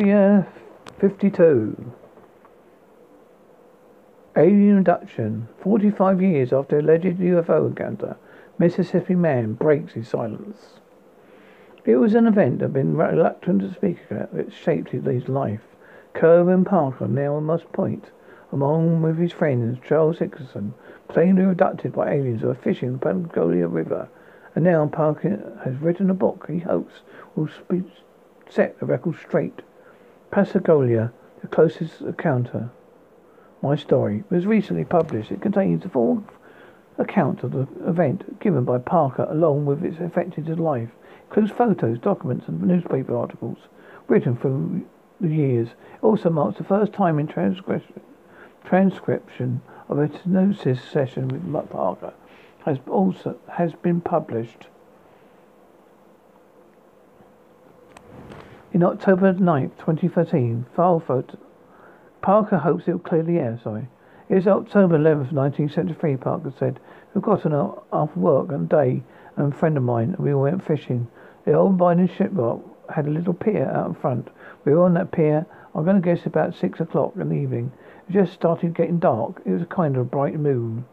Area 52. Alien abduction. 45 years after alleged UFO encounter, Mississippi man breaks his silence. It was an event I've been reluctant to speak about. It shaped his life. Calvin Parker now on must point, along with his friends Charles Hickerson, plainly abducted by aliens who are fishing the Pascagoula River. And now Parker has written a book he hopes will set the record straight. Pascagoula, the closest encounter. My story was recently published. It contains the full account of the event given by Parker along with its affected his life. It includes photos, documents and newspaper articles written through the years. It also marks the first time in transcription of a hypnosis session with Parker has also has been published. In October 9th, 2013, file photo Parker hopes it will clear the air, sorry. It was October 11th, 1973, Parker said. We got an after work one day and a friend of mine, and we went fishing. The old Biden shipyard had a little pier out in front. We were on that pier, I'm going to guess about six o'clock in the evening. It just started getting dark. It was a kind of bright moon.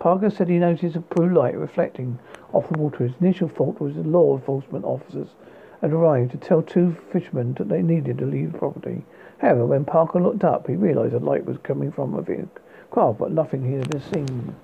Parker said he noticed a blue light reflecting off the water. His initial thought was the law enforcement officers had arrived to tell two fishermen that they needed to leave the property. However, when Parker looked up, he realized the light was coming from a craft, but nothing he had ever seen.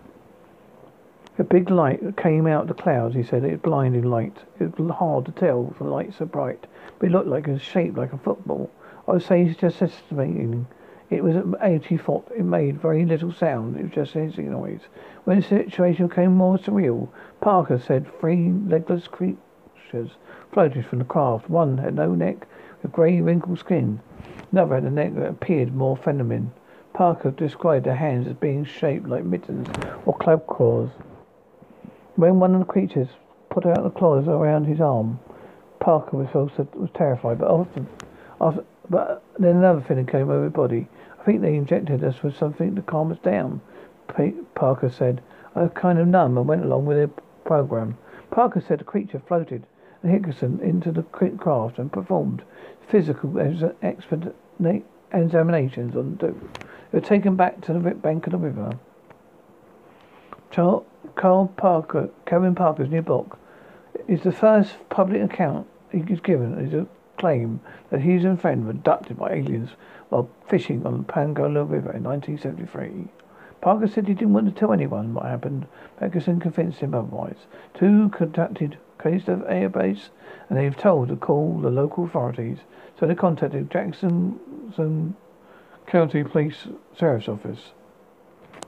A big light came out of the clouds, he said. It was blinding light. It was hard to tell the light so bright, but it looked like it was shaped like a football. I would say he's just estimating it was 80 foot. It made very little sound. It was just hissing noise. When the situation became more surreal, Parker said three legless creatures floated from the craft. One had no neck, with grey wrinkled skin. Another had a neck that appeared more feminine. Parker described their hands as being shaped like mittens or club claws. When one of the creatures put out the claws around his arm, Parker was also was terrified. But often, after, but then another feeling came over his body think they injected us with something to calm us down. Parker said. I was kind of numb and went along with their program. Parker said the creature floated and Hickerson into the craft and performed physical examinations on the They were taken back to the bank of the river. Carl Parker, Kevin Parker's new book, is the first public account he has given. Is a claim that he and friend were abducted by aliens while fishing on the Pascagoula River in 1973. Parker said he didn't want to tell anyone what happened. Hickerson convinced him otherwise. Two contacted Callisto Air Base and they've told to call the local authorities. So they contacted Jackson County Police Sheriff's Office.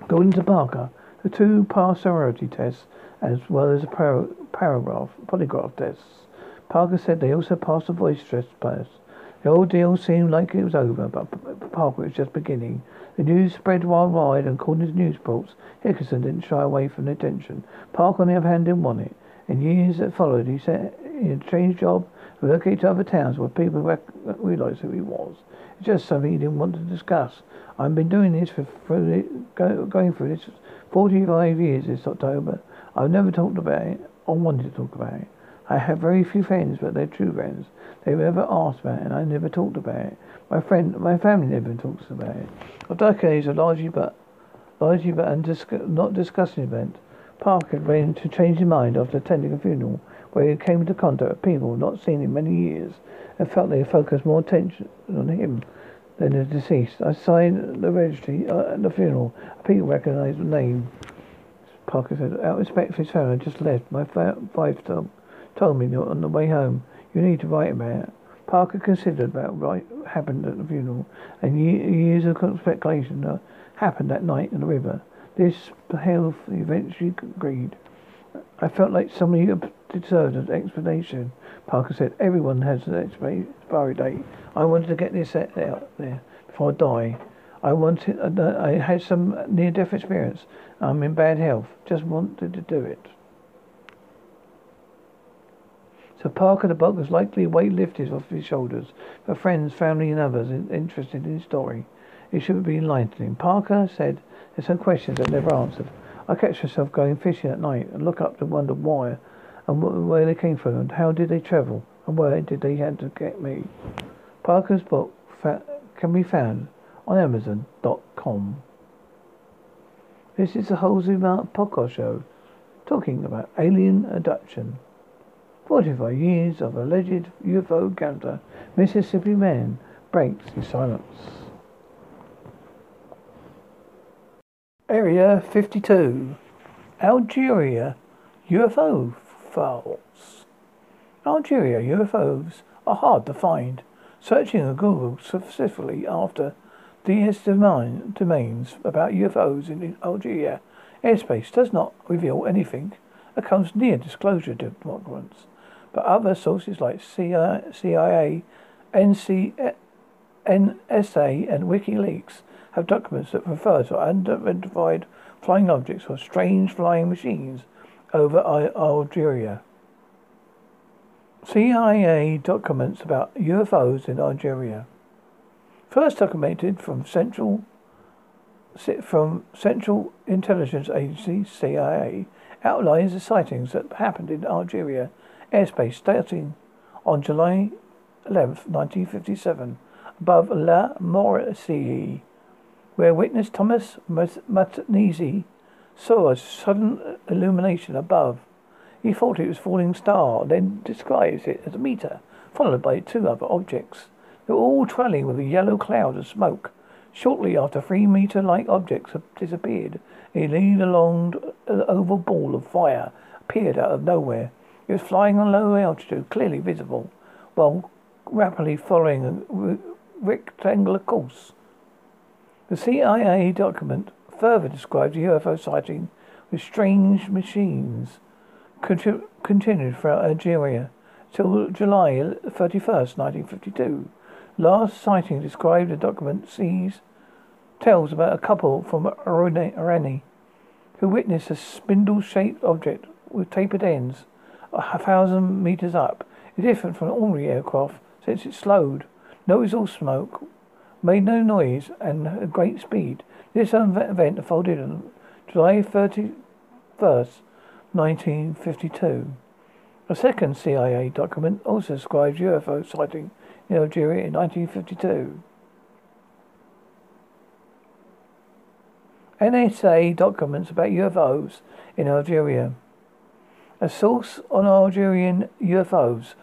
According to Parker, the two passed sorority tests as well as a par- paragraph polygraph tests. Parker said they also passed a voice test test. The ordeal seemed like it was over, but Parker was just beginning. The news spread worldwide, and according to news reports, Hickerson didn't shy away from the attention. Parker, on the other hand, didn't want it. In years that followed, he said he had changed job, relocated to other towns where people rec- realized who he was. It's just something he didn't want to discuss. I've been doing this for, for go, going through this 45 years this October. I've never talked about it or wanted to talk about it. I have very few friends, but they're true friends. They never asked about it, and I never talked about it. My friend, my family never talks about it. Of decades of largely but largely but undiscuss, not discussing event, Parker ran to change his mind after attending a funeral where he came into contact with people not seen in many years and felt they focused more attention on him than the deceased. I signed the registry uh, at the funeral. People recognized the name. Parker said, out of respect for his family, I just left. My wife told, me on the way home you need to write about it. Parker considered about what happened at the funeral, and years of speculation that happened that night in the river. This health eventually agreed. I felt like somebody deserved an explanation. Parker said, everyone has an expiry date. I wanted to get this out there before I die. I wanted, I had some near-death experience. I'm in bad health. Just wanted to do it. So Parker the book was likely weight lifted off his shoulders for friends, family, and others interested in his story. It should be enlightening. Parker said there's some questions that never answered. I catch myself going fishing at night and look up to wonder why and where they came from and how did they travel. And where did they have to get me? Parker's book fa- can be found on Amazon.com. This is the Halsey Mark podcast show talking about alien abduction. 45 years of alleged UFO encounter. Mississippi man breaks his silence. Area 52. Algeria UFO files. Algeria UFOs are hard to find. Searching on Google successfully after DZ domains about UFOs in Algeria airspace does not reveal anything that comes near disclosure documents. But other sources like CIA, NC, NSA, and WikiLeaks have documents that refer to unidentified flying objects or strange flying machines over Algeria. CIA documents about UFOs in Algeria. First documented from Central from Central Intelligence Agency CIA outlines the sightings that happened in Algeria airspace starting on July 11, 1957, above La Mauricie, where witness Thomas Matnesi saw a sudden illumination above. He thought it was a falling star, then describes it as a meteor, followed by two other objects. They were all trailing with a yellow cloud of smoke. Shortly after, three meteor-like objects had disappeared. A lead along oval ball of fire appeared out of nowhere. It was flying on low altitude, clearly visible, while rapidly following a rectangular course. The CIA document further describes the UFO sighting with strange machines continued throughout Algeria till July 31st, 1952. Last sighting described the document sees tells about a couple from Arani who witnessed a spindle-shaped object with tapered ends a thousand meters up. It's different from an ordinary aircraft since it slowed. No exhaust smoke, made no noise, and at great speed. This event unfolded on July 31st, 1952. A second CIA document also describes UFO sighting in Algeria in 1952. NSA documents about UFOs in Algeria. A source on Algerian UFOs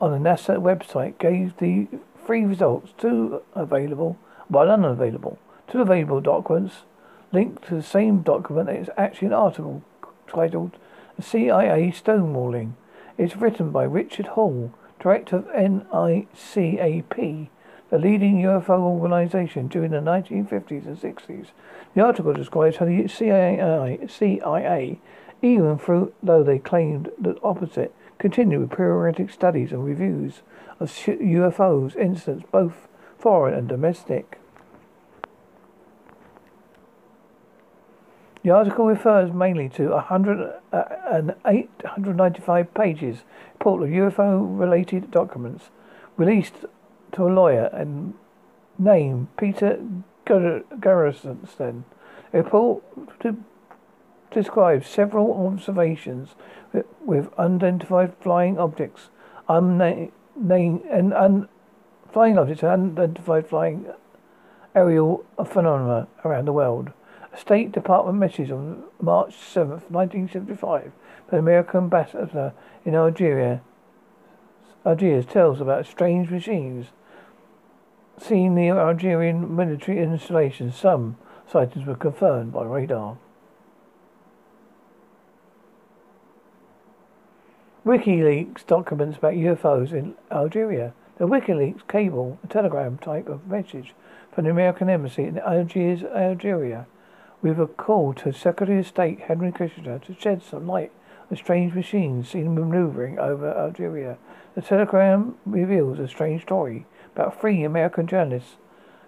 on the NASA website gave the three results, two available, one unavailable. Two available documents linked to the same document is actually an article titled CIA Stonewalling. It's written by Richard Hall, director of NICAP, the leading UFO organization during the 1950s and 60s. The article describes how the CIA, CIA even though they claimed the opposite, continued with periodic studies and reviews of UFOs incidents, both foreign and domestic. The article refers mainly to 195 uh, pages report of UFO-related documents released to a lawyer and named Peter Garrison. A report describes several observations with, with unidentified flying objects, unnamed and un, flying objects unidentified flying aerial phenomena around the world. A State Department message on March 7, 1975, the American ambassador in Algeria, Algiers tells about strange machines seen near Algerian military installations. Some sightings were confirmed by radar. WikiLeaks documents about UFOs in Algeria. The WikiLeaks cable, a telegram type of message from the American Embassy in Algiers, Algeria, with a call to Secretary of State Henry Kissinger to shed some light on strange machines seen maneuvering over Algeria. The telegram reveals a strange story about three American journalists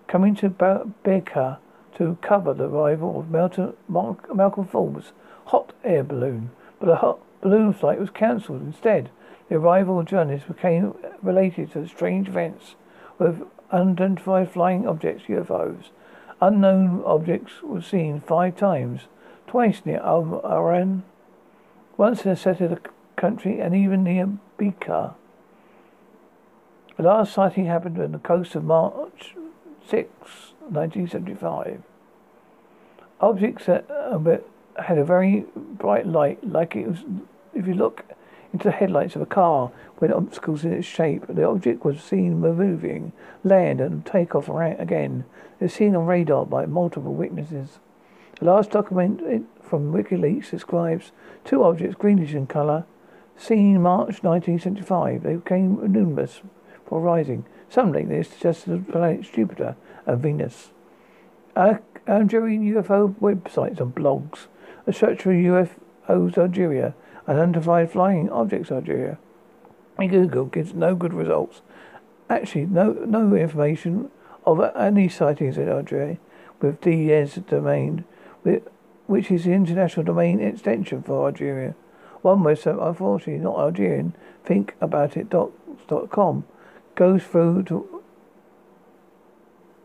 coming to Bekaa to cover the arrival of Malcolm Forbes' hot air balloon, but the hot balloon flight was cancelled instead. The arrival of journalists became related to the strange events with unidentified flying objects, UFOs. Unknown objects were seen five times, twice near Al Aran, once in a set of the country, and even near Bekaa. The last sighting happened on the coast of March 6, 1975. Objects that uh, had a very bright light, like it was. If you look into the headlights of a car with obstacles in its shape, the object was seen moving, land, and take off again. It was seen on radar by multiple witnesses. The last document from WikiLeaks describes two objects, greenish in colour, seen March 1975. They became luminous for rising. Something this suggested the planets Jupiter and Venus. Algerian UFO websites and blogs. A search for UFOs Algeria. Unidentified flying objects Algeria. Google gives no good results. Actually, no no information of any sightings in Algeria with DES domain, which is the international domain extension for Algeria. One website, unfortunately not Algerian, thinkaboutit.com, goes through to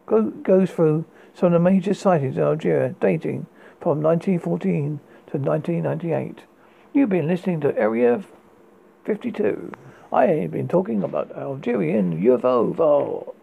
go, goes through some of the major sightings in Algeria dating from 1914 to 1998. You've been listening to Area 52. I have been talking about Algerian UFO.